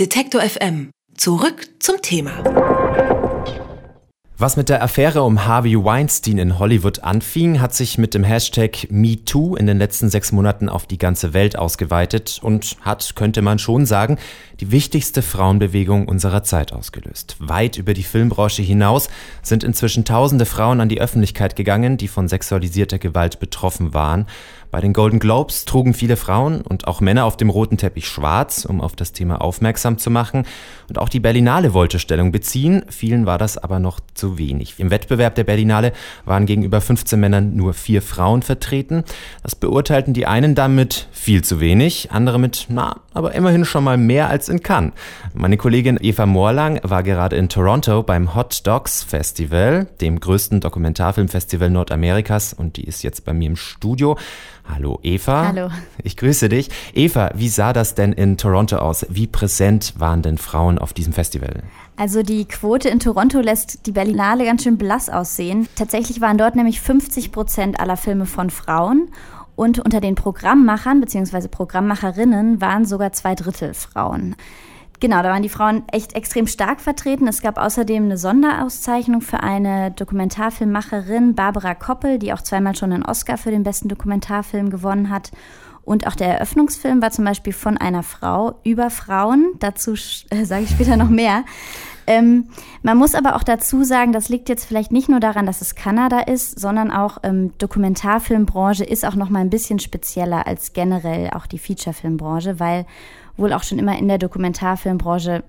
Detektor FM. Zurück zum Thema. Was mit der Affäre um Harvey Weinstein in Hollywood anfing, hat sich mit dem Hashtag MeToo in den letzten sechs Monaten auf die ganze Welt ausgeweitet und hat, könnte man schon sagen, die wichtigste Frauenbewegung unserer Zeit ausgelöst. Weit über die Filmbranche hinaus sind inzwischen tausende Frauen an die Öffentlichkeit gegangen, die von sexualisierter Gewalt betroffen waren. Bei den Golden Globes trugen viele Frauen und auch Männer auf dem roten Teppich schwarz, um auf das Thema aufmerksam zu machen. Und auch die Berlinale wollte Stellung beziehen. Vielen war das aber noch zu wenig. Im Wettbewerb der Berlinale waren gegenüber 15 Männern nur vier Frauen vertreten. Das beurteilten die einen damit viel zu wenig, andere mit, na, aber immerhin schon mal mehr als in Cannes. Meine Kollegin Eva Morlang war gerade in Toronto beim Hot Dogs Festival, dem größten Dokumentarfilmfestival Nordamerikas und die ist jetzt bei mir im Studio. Hallo Eva. Hallo. Ich grüße dich. Eva, wie sah das denn in Toronto aus? Wie präsent waren denn Frauen auf diesem Festival? Also die Quote in Toronto lässt die Berlinale ganz schön blass aussehen. Tatsächlich waren dort nämlich 50 Prozent aller Filme von Frauen. Und unter den Programmmachern bzw. Programmmacherinnen waren sogar zwei Drittel Frauen. Genau, da waren die Frauen echt extrem stark vertreten. Es gab außerdem eine Sonderauszeichnung für eine Dokumentarfilmmacherin, Barbara Koppel, die auch zweimal schon einen Oscar für den besten Dokumentarfilm gewonnen hat. Und auch der Eröffnungsfilm war zum Beispiel von einer Frau über Frauen. Dazu äh, sage ich später noch mehr. Ähm, man muss aber auch dazu sagen, das liegt jetzt vielleicht nicht nur daran, dass es Kanada ist, sondern auch ähm, Dokumentarfilmbranche ist auch noch mal ein bisschen spezieller als generell auch die Featurefilmbranche, weil wohl auch schon immer in der Dokumentarfilmbranche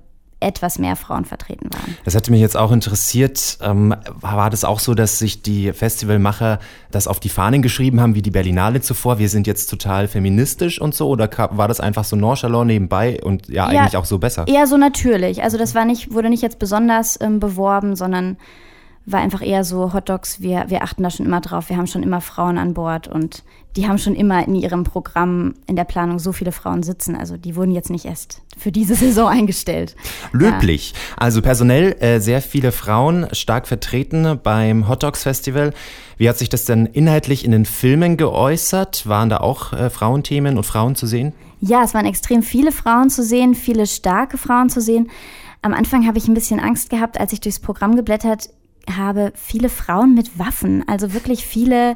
etwas mehr Frauen vertreten waren. Das hätte mich jetzt auch interessiert. Ähm, war das auch so, dass sich die Festivalmacher das auf die Fahnen geschrieben haben, wie die Berlinale zuvor? Wir sind jetzt total feministisch und so? Oder war das einfach so nonchalant nebenbei und ja, ja eigentlich auch so besser? Eher so natürlich. Also das war nicht, wurde nicht jetzt besonders ähm, beworben, sondern war einfach eher so Hot Dogs, wir, wir achten da schon immer drauf, wir haben schon immer Frauen an Bord und die haben schon immer in ihrem Programm in der Planung so viele Frauen sitzen. Also die wurden jetzt nicht erst für diese Saison eingestellt. Löblich. Ja. Also personell äh, sehr viele Frauen stark vertreten beim Hot Dogs Festival. Wie hat sich das denn inhaltlich in den Filmen geäußert? Waren da auch äh, Frauenthemen und Frauen zu sehen? Ja, es waren extrem viele Frauen zu sehen, viele starke Frauen zu sehen. Am Anfang habe ich ein bisschen Angst gehabt, als ich durchs Programm geblättert habe viele Frauen mit Waffen, also wirklich viele.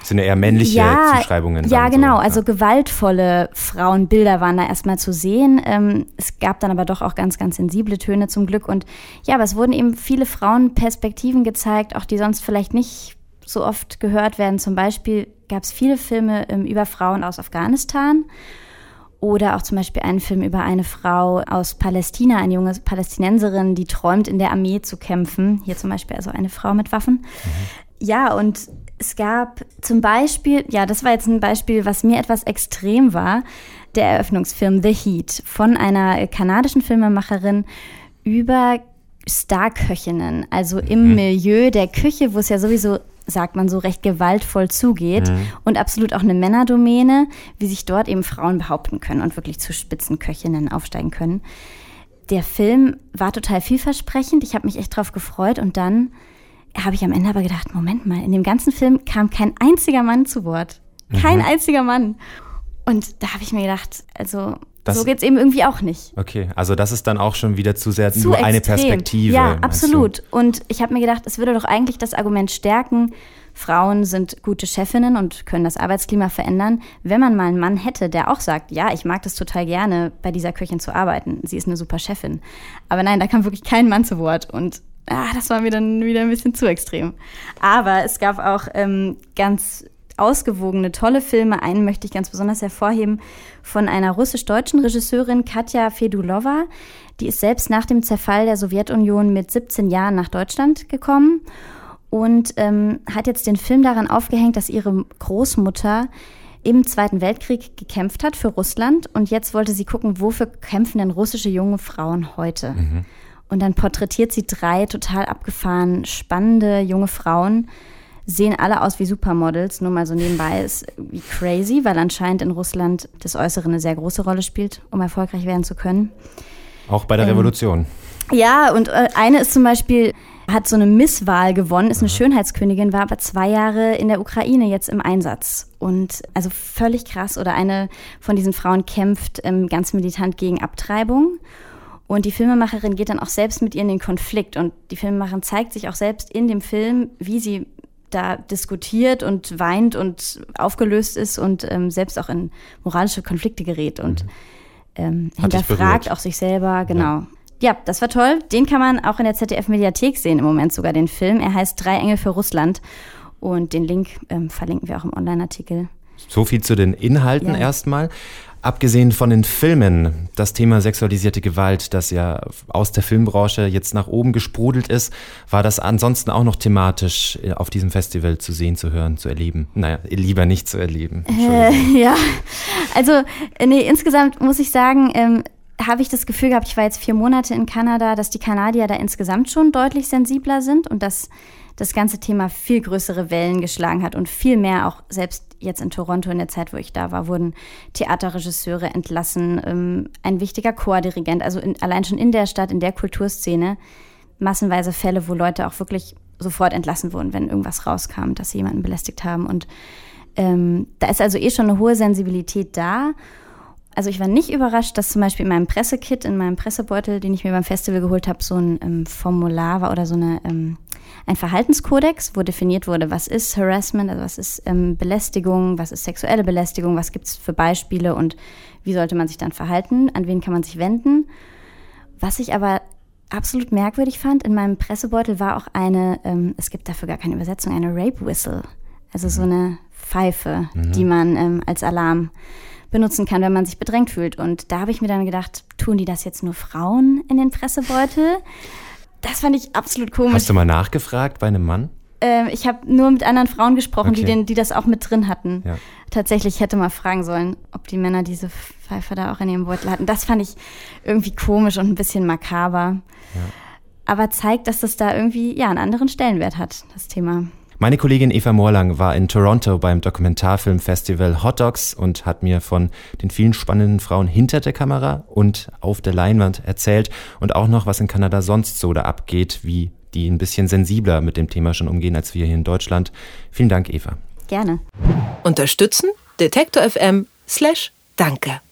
Das sind ja eher männliche ja, Zuschreibungen. Ja, genau. So. Also ja. gewaltvolle Frauenbilder waren da erstmal zu sehen. Ähm, es gab dann aber doch auch ganz, ganz sensible Töne zum Glück. Und ja, aber es wurden eben viele Frauenperspektiven gezeigt, auch die sonst vielleicht nicht so oft gehört werden. Zum Beispiel gab es viele Filme ähm, über Frauen aus Afghanistan. Oder auch zum Beispiel einen Film über eine Frau aus Palästina, eine junge Palästinenserin, die träumt, in der Armee zu kämpfen. Hier zum Beispiel also eine Frau mit Waffen. Mhm. Ja, und es gab zum Beispiel, ja, das war jetzt ein Beispiel, was mir etwas extrem war, der Eröffnungsfilm The Heat von einer kanadischen Filmemacherin über Starköchinnen, also im mhm. Milieu der Küche, wo es ja sowieso sagt man so, recht gewaltvoll zugeht mhm. und absolut auch eine Männerdomäne, wie sich dort eben Frauen behaupten können und wirklich zu Spitzenköchinnen aufsteigen können. Der Film war total vielversprechend, ich habe mich echt drauf gefreut und dann habe ich am Ende aber gedacht, Moment mal, in dem ganzen Film kam kein einziger Mann zu Wort. Kein mhm. einziger Mann. Und da habe ich mir gedacht, also das, so geht's eben irgendwie auch nicht. Okay, also das ist dann auch schon wieder zu sehr zu nur extrem. eine Perspektive. Ja, absolut. Du? Und ich habe mir gedacht, es würde doch eigentlich das Argument stärken, Frauen sind gute Chefinnen und können das Arbeitsklima verändern, wenn man mal einen Mann hätte, der auch sagt, ja, ich mag das total gerne, bei dieser Köchin zu arbeiten. Sie ist eine super Chefin. Aber nein, da kam wirklich kein Mann zu Wort und ah, das war mir dann wieder ein bisschen zu extrem. Aber es gab auch ähm, ganz ausgewogene, tolle Filme. Einen möchte ich ganz besonders hervorheben von einer russisch-deutschen Regisseurin Katja Fedulova. Die ist selbst nach dem Zerfall der Sowjetunion mit 17 Jahren nach Deutschland gekommen und ähm, hat jetzt den Film daran aufgehängt, dass ihre Großmutter im Zweiten Weltkrieg gekämpft hat für Russland und jetzt wollte sie gucken, wofür kämpfen denn russische junge Frauen heute. Mhm. Und dann porträtiert sie drei total abgefahren, spannende junge Frauen, sehen alle aus wie Supermodels, nur mal so nebenbei ist wie crazy, weil anscheinend in Russland das Äußere eine sehr große Rolle spielt, um erfolgreich werden zu können. Auch bei der ähm, Revolution. Ja, und äh, eine ist zum Beispiel Hat so eine Misswahl gewonnen, ist eine Schönheitskönigin, war aber zwei Jahre in der Ukraine jetzt im Einsatz. Und also völlig krass. Oder eine von diesen Frauen kämpft ähm, ganz militant gegen Abtreibung. Und die Filmemacherin geht dann auch selbst mit ihr in den Konflikt. Und die Filmemacherin zeigt sich auch selbst in dem Film, wie sie da diskutiert und weint und aufgelöst ist und ähm, selbst auch in moralische Konflikte gerät und mhm. ähm, hinterfragt auch sich selber, genau. Ja. ja. das war toll. Den kann man auch in der ZDF-Mediathek sehen, im Moment sogar den Film. Er heißt Drei Engel für Russland. Und den Link ähm, verlinken wir auch im Online-Artikel. So viel zu den Inhalten ja. erstmal. Abgesehen von den Filmen, das Thema sexualisierte Gewalt, das ja aus der Filmbranche jetzt nach oben gesprudelt ist, war das ansonsten auch noch thematisch äh, auf diesem Festival zu sehen, zu hören, zu erleben? Naja, lieber nicht zu erleben. Äh, ja, also äh, nee, insgesamt muss ich sagen, ähm, habe ich das Gefühl gehabt, ich war jetzt vier Monate in Kanada, dass die Kanadier da insgesamt schon deutlich sensibler sind und dass das ganze Thema viel größere Wellen geschlagen hat und viel mehr auch selbst jetzt in Toronto in der Zeit, wo ich da war, wurden Theaterregisseure entlassen, ähm, ein wichtiger Chordirigent, also in, allein schon in der Stadt, in der Kulturszene, massenweise Fälle, wo Leute auch wirklich sofort entlassen wurden, wenn irgendwas rauskam, dass sie jemanden belästigt haben. Und ähm, da ist also eh schon eine hohe Sensibilität da. Also ich war nicht überrascht, dass zum Beispiel in meinem Pressekit, in meinem Pressebeutel, den ich mir beim Festival geholt habe, so ein ähm, Formular war oder so eine ähm, ein Verhaltenskodex, wo definiert wurde, was ist Harassment, also was ist ähm, Belästigung, was ist sexuelle Belästigung, was gibt es für Beispiele und wie sollte man sich dann verhalten, an wen kann man sich wenden. Was ich aber absolut merkwürdig fand, in meinem Pressebeutel war auch eine, ähm, es gibt dafür gar keine Übersetzung, eine Rape Whistle, also so eine Pfeife, mhm. die man ähm, als Alarm benutzen kann, wenn man sich bedrängt fühlt. Und da habe ich mir dann gedacht, tun die das jetzt nur Frauen in den Pressebeutel? Das fand ich absolut komisch. Hast du mal nachgefragt bei einem Mann? Ähm, ich habe nur mit anderen Frauen gesprochen, okay. die, den, die das auch mit drin hatten. Ja. Tatsächlich hätte mal fragen sollen, ob die Männer diese Pfeife da auch in ihrem Beutel hatten. Das fand ich irgendwie komisch und ein bisschen makaber. Ja. Aber zeigt, dass das da irgendwie ja einen anderen Stellenwert hat, das Thema. Meine Kollegin Eva Morlang war in Toronto beim Dokumentarfilmfestival Hot Dogs und hat mir von den vielen spannenden Frauen hinter der Kamera und auf der Leinwand erzählt und auch noch, was in Kanada sonst so da abgeht, wie die ein bisschen sensibler mit dem Thema schon umgehen als wir hier in Deutschland. Vielen Dank, Eva. Gerne. Unterstützen Detektor FM slash Danke.